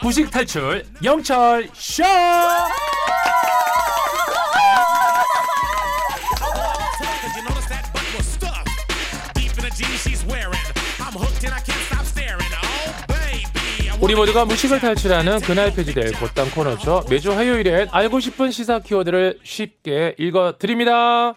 부식 탈출 영철 쇼. 우리 모두가 무식을 탈출하는 그날 폐지될 곧단 코너죠. 매주 화요일엔 알고 싶은 시사 키워드를 쉽게 읽어드립니다.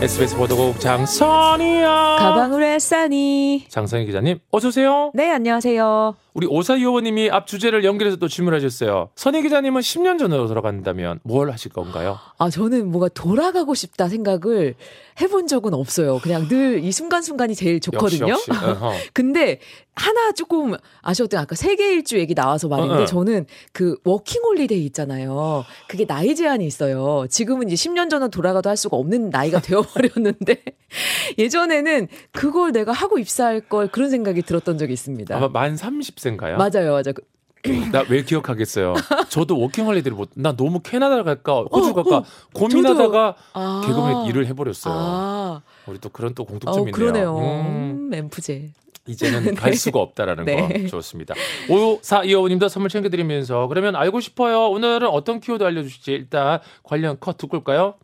SBS 보도국 장선이야. 가방을 했사니. 장선이 기자님, 어서 오세요. 네, 안녕하세요. 우리 오사이오님이 앞 주제를 연결해서 또 질문하셨어요. 선이 기자님은 10년 전으로 돌아간다면 뭘 하실 건가요? 아, 저는 뭐가 돌아가고 싶다 생각을 해본 적은 없어요. 그냥 늘 이 순간순간이 제일 좋거든요. 역시, 역시. 근데 하나 조금 아쉬웠던 게 아까 세계 일주 얘기 나와서 말인데 어, 어. 저는 그 워킹 홀리데이 있잖아요. 그게 나이 제한이 있어요. 지금은 이제 10년 전은 돌아가도 할 수가 없는 나이가 되어 버렸는데 예전에는 그걸 내가 하고 입사할 걸 그런 생각이 들었던 적이 있습니다. 아마 만 30세인가요? 맞아요, 맞아요. 그- 나왜 기억하겠어요? 저도 워킹홀리데이를 못, 나 너무 캐나다 갈까, 호주 어, 갈까 어. 고민하다가 아. 개그맨 일을 해버렸어요. 아, 우리 또 그런 또 어, 공통점이 있네요. 그러네요. 음, 음, 엔프제. 이제는 갈 수가 없다라는 네. 거 좋습니다. 5425님도 선물 챙겨드리면서 그러면 알고 싶어요. 오늘은 어떤 키워드 알려주실지 일단 관련 컷 듣고 올까요?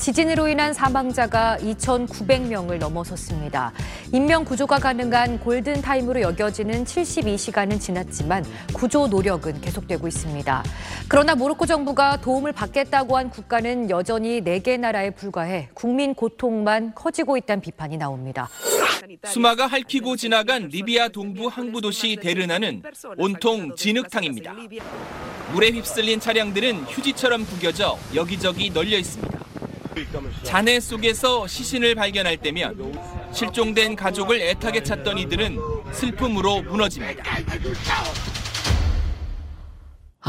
지진으로 인한 사망자가 2,900명을 넘어섰습니다. 인명 구조가 가능한 골든 타임으로 여겨지는 72시간은 지났지만 구조 노력은 계속되고 있습니다. 그러나 모로코 정부가 도움을 받겠다고 한 국가는 여전히 4개 나라에 불과해 국민 고통만 커지고 있다는 비판이 나옵니다. 수마가 할퀴고 지나간 리비아 동부 항구 도시 데르나는 온통 진흙탕입니다. 물에 휩쓸린 차량들은 휴지처럼 구겨져 여기저기 널려 있습니다. 잔해 속에서 시신을 발견할 때면 실종된 가족을 애타게 찾던 이들은 슬픔으로 무너집니다.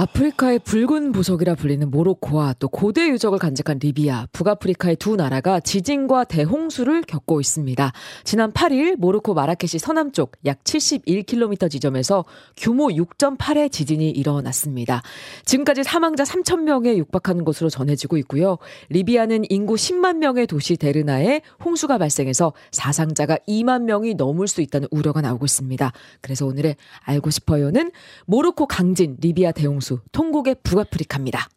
아프리카의 붉은 보석이라 불리는 모로코와 또 고대 유적을 간직한 리비아, 북아프리카의 두 나라가 지진과 대홍수를 겪고 있습니다. 지난 8일 모로코 마라케시 서남쪽 약 71km 지점에서 규모 6.8의 지진이 일어났습니다. 지금까지 사망자 3,000명에 육박하는 것으로 전해지고 있고요. 리비아는 인구 10만 명의 도시 데르나에 홍수가 발생해서 사상자가 2만 명이 넘을 수 있다는 우려가 나오고 있습니다. 그래서 오늘의 알고 싶어요는 모로코 강진, 리비아 대홍수, 통곡의 북아프리카입니다.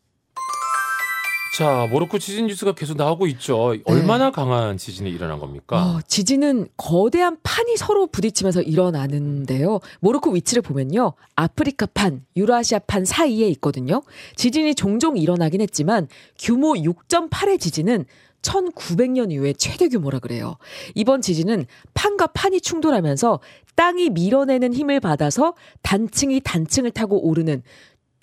자, 모로코 지진 뉴스가 계속 나오고 있죠. 얼마나 강한 지진이 일어난 겁니까? 어, 지진은 거대한 판이 서로 부딪히면서 일어나는데요. 모로코 위치를 보면요. 아프리카 판, 유라시아 판 사이에 있거든요. 지진이 종종 일어나긴 했지만 규모 6.8의 지진은 1900년 이후에 최대 규모라 그래요. 이번 지진은 판과 판이 충돌하면서 땅이 밀어내는 힘을 받아서 단층이 단층을 타고 오르는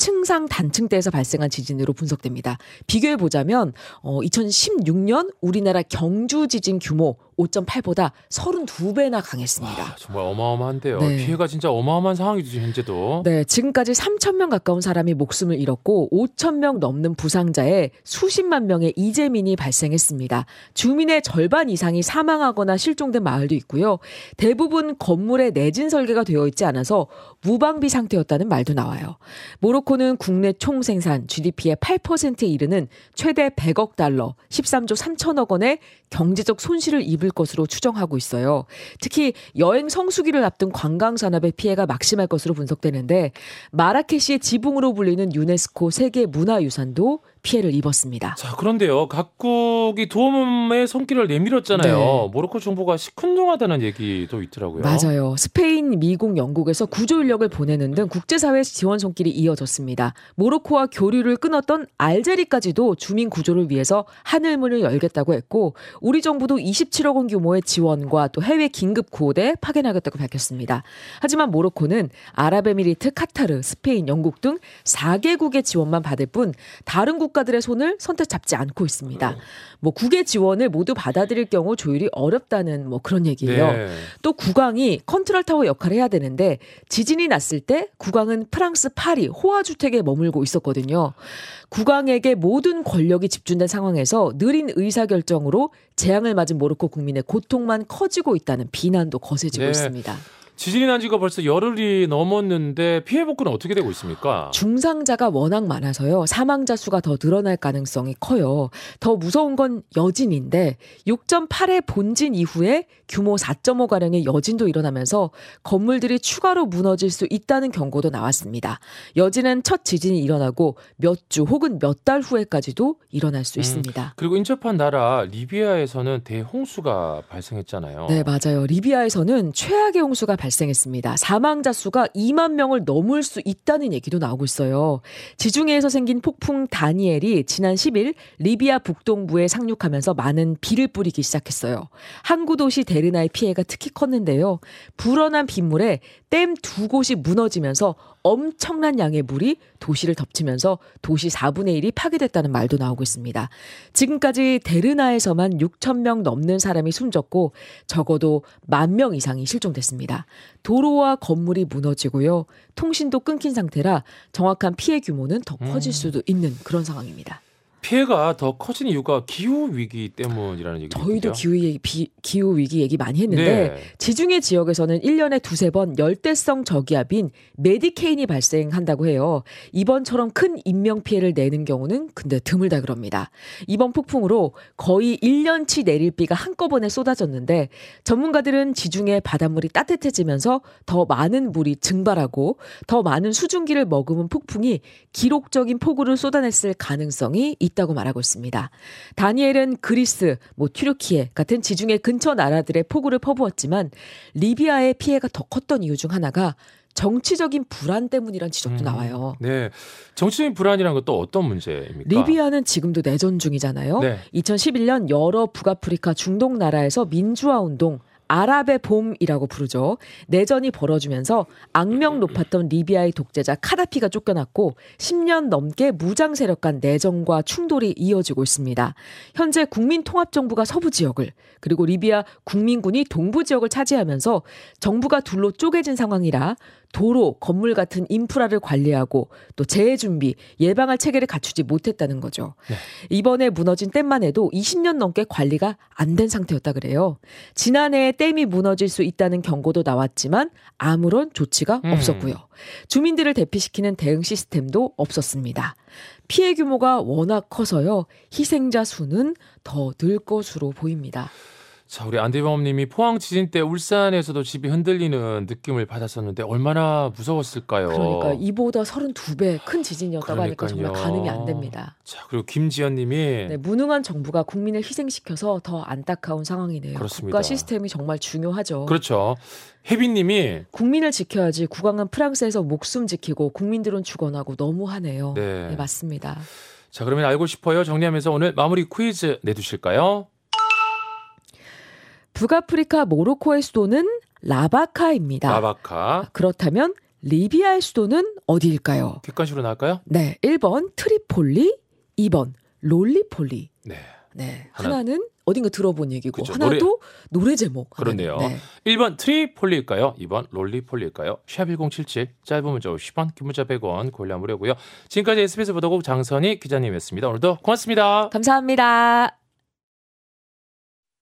층상 단층대에서 발생한 지진으로 분석됩니다. 비교해 보자면 어 2016년 우리나라 경주 지진 규모 5.8보다 32배나 강했습니다. 아, 정말 어마어마한데요. 네. 피해가 진짜 어마어마한 상황이죠, 현재도. 네, 지금까지 3,000명 가까운 사람이 목숨을 잃었고 5,000명 넘는 부상자에 수십만 명의 이재민이 발생했습니다. 주민의 절반 이상이 사망하거나 실종된 마을도 있고요. 대부분 건물에 내진 설계가 되어 있지 않아서 무방비 상태였다는 말도 나와요. 모로코는 국내 총 생산 GDP의 8%에 이르는 최대 100억 달러, 13조 3천억 원의 경제적 손실을 입을 것으로 추정하고 있어요. 특히 여행 성수기를 앞둔 관광 산업의 피해가 막심할 것으로 분석되는데 마라케시의 지붕으로 불리는 유네스코 세계 문화유산도 피해를 입었습니다. 자, 그런데요. 각국이 도움의 손길을 내밀었잖아요. 네. 모로코 정부가 시큰둥하다는 얘기도 있더라고요. 맞아요. 스페인, 미국, 영국에서 구조 인력을 보내는 등 국제사회 지원 손길이 이어졌습니다. 모로코와 교류를 끊었던 알제리까지도 주민 구조를 위해서 하늘문을 열겠다고 했고 우리 정부도 27억 원 규모의 지원과 또 해외 긴급 구호대 파견하겠다고 밝혔습니다. 하지만 모로코는 아랍에미리트, 카타르, 스페인, 영국 등 4개국의 지원만 받을 뿐 다른 국 가들의 손을 선뜻 잡지 않고 있습니다. 뭐 국의 지원을 모두 받아들일 경우 조율이 어렵다는 뭐 그런 얘기예요. 네. 또 국왕이 컨트롤 타워 역할을 해야 되는데 지진이 났을 때 국왕은 프랑스 파리 호화 주택에 머물고 있었거든요. 국왕에게 모든 권력이 집중된 상황에서 느린 의사 결정으로 재앙을 맞은 모로코 국민의 고통만 커지고 있다는 비난도 거세지고 네. 있습니다. 지진이 난 지가 벌써 열흘이 넘었는데 피해 복구는 어떻게 되고 있습니까? 중상자가 워낙 많아서요. 사망자 수가 더 늘어날 가능성이 커요. 더 무서운 건 여진인데 6.8의 본진 이후에 규모 4.5 가량의 여진도 일어나면서 건물들이 추가로 무너질 수 있다는 경고도 나왔습니다. 여진은 첫 지진이 일어나고 몇 주 혹은 몇 달 후에까지도 일어날 수 음, 있습니다. 그리고 인접한 나라 리비아에서는 대홍수가 발생했잖아요. 네, 맞아요. 리비아에서는 최악의 홍수가 발생 했습니다. 사망자 수가 2만 명을 넘을 수 있다는 얘기도 나오고 있어요. 지중해에서 생긴 폭풍 다니엘이 지난 10일 리비아 북동부에 상륙하면서 많은 비를 뿌리기 시작했어요. 항구 도시 데르나의 피해가 특히 컸는데요. 불어난 빗물에 댐 두 곳이 무너지면서 엄청난 양의 물이 도시를 덮치면서 도시 4분의 1이 파괴됐다는 말도 나오고 있습니다. 지금까지 데르나에서만 6천 명 넘는 사람이 숨졌고 적어도 만명 이상이 실종됐습니다. 도로와 건물이 무너지고요. 통신도 끊긴 상태라 정확한 피해 규모는 더 커질 음. 수도 있는 그런 상황입니다. 피해가 더 커진 이유가 기후 위기 때문이라는 얘기죠. 저희도 기후 얘기, 비- 기후 위기 얘기 많이 했는데 네. 지중해 지역에서는 1년에 두세 번 열대성 저기압인 메디케인이 발생한다고 해요. 이번처럼 큰 인명 피해를 내는 경우는 근데 드물다 그럽니다. 이번 폭풍으로 거의 1년치 내릴 비가 한꺼번에 쏟아졌는데 전문가들은 지중해 바닷물이 따뜻해지면서 더 많은 물이 증발하고 더 많은 수증기를 머금은 폭풍이 기록적인 폭우를 쏟아냈을 가능성이 있 다고 말하고 있습니다. 다니엘은 그리스, 뭐 튀르키예 같은 지중해 근처 나라들의 폭우를 퍼부었지만 리비아의 피해가 더 컸던 이유 중 하나가 정치적인 불안 때문이란 지적도 음, 나와요. 네. 정치적인 불안이란 건또 어떤 문제입니까? 리비아는 지금도 내전 중이잖아요. 네. 2011년 여러 북아프리카 중동 나라에서 민주화 운동 아랍의 봄이라고 부르죠. 내전이 벌어지면서 악명 높았던 리비아의 독재자 카다피가 쫓겨났고 10년 넘게 무장 세력 간 내전과 충돌이 이어지고 있습니다. 현재 국민통합정부가 서부 지역을 그리고 리비아 국민군이 동부 지역을 차지하면서 정부가 둘로 쪼개진 상황이라 도로, 건물 같은 인프라를 관리하고 또 재해 준비, 예방할 체계를 갖추지 못했다는 거죠. 네. 이번에 무너진 댐만 해도 20년 넘게 관리가 안 된 상태였다 그래요. 지난해에 댐이 무너질 수 있다는 경고도 나왔지만 아무런 조치가 음. 없었고요. 주민들을 대피시키는 대응 시스템도 없었습니다. 피해 규모가 워낙 커서요. 희생자 수는 더 늘 것으로 보입니다. 자, 우리 안대범 님이 포항 지진 때 울산에서도 집이 흔들리는 느낌을 받았었는데 얼마나 무서웠을까요? 그러니까 이보다 32배 큰 지진이었다고 하니까 정말. 가늠이 안 됩니다. 자, 그리고 김지연 님이 네, 무능한 정부가 국민을 희생시켜서 더 안타까운 상황이네요. 그렇습니다. 국가 시스템이 정말 중요하죠. 그렇죠. 혜빈 님이 국민을 지켜야지 국왕은 프랑스에서 목숨 지키고 국민들은 죽어나고 너무하네요. 네. 네, 맞습니다. 자, 그러면 알고 싶어요. 정리하면서 오늘 마무리 퀴즈 내주실까요? 북아프리카 모로코의 수도는 라바카입니다. 라바카. 그렇다면 리비아의 수도는 어디일까요? 객관식으로 나갈까요? 네, 1번 트리폴리, 2번 롤리폴리. 네. 네, 하나- 하나는 어딘가 들어본 얘기고 그쵸, 하나도 노래, 제목. 그렇네요. 네. 1번 트리폴리일까요? 2번 롤리폴리일까요? 샵1077 짧은 문자 50원, 긴 문자 100원 골라 무료고요. 지금까지 SBS 보도국 장선이 기자님이었습니다. 오늘도 고맙습니다. 감사합니다.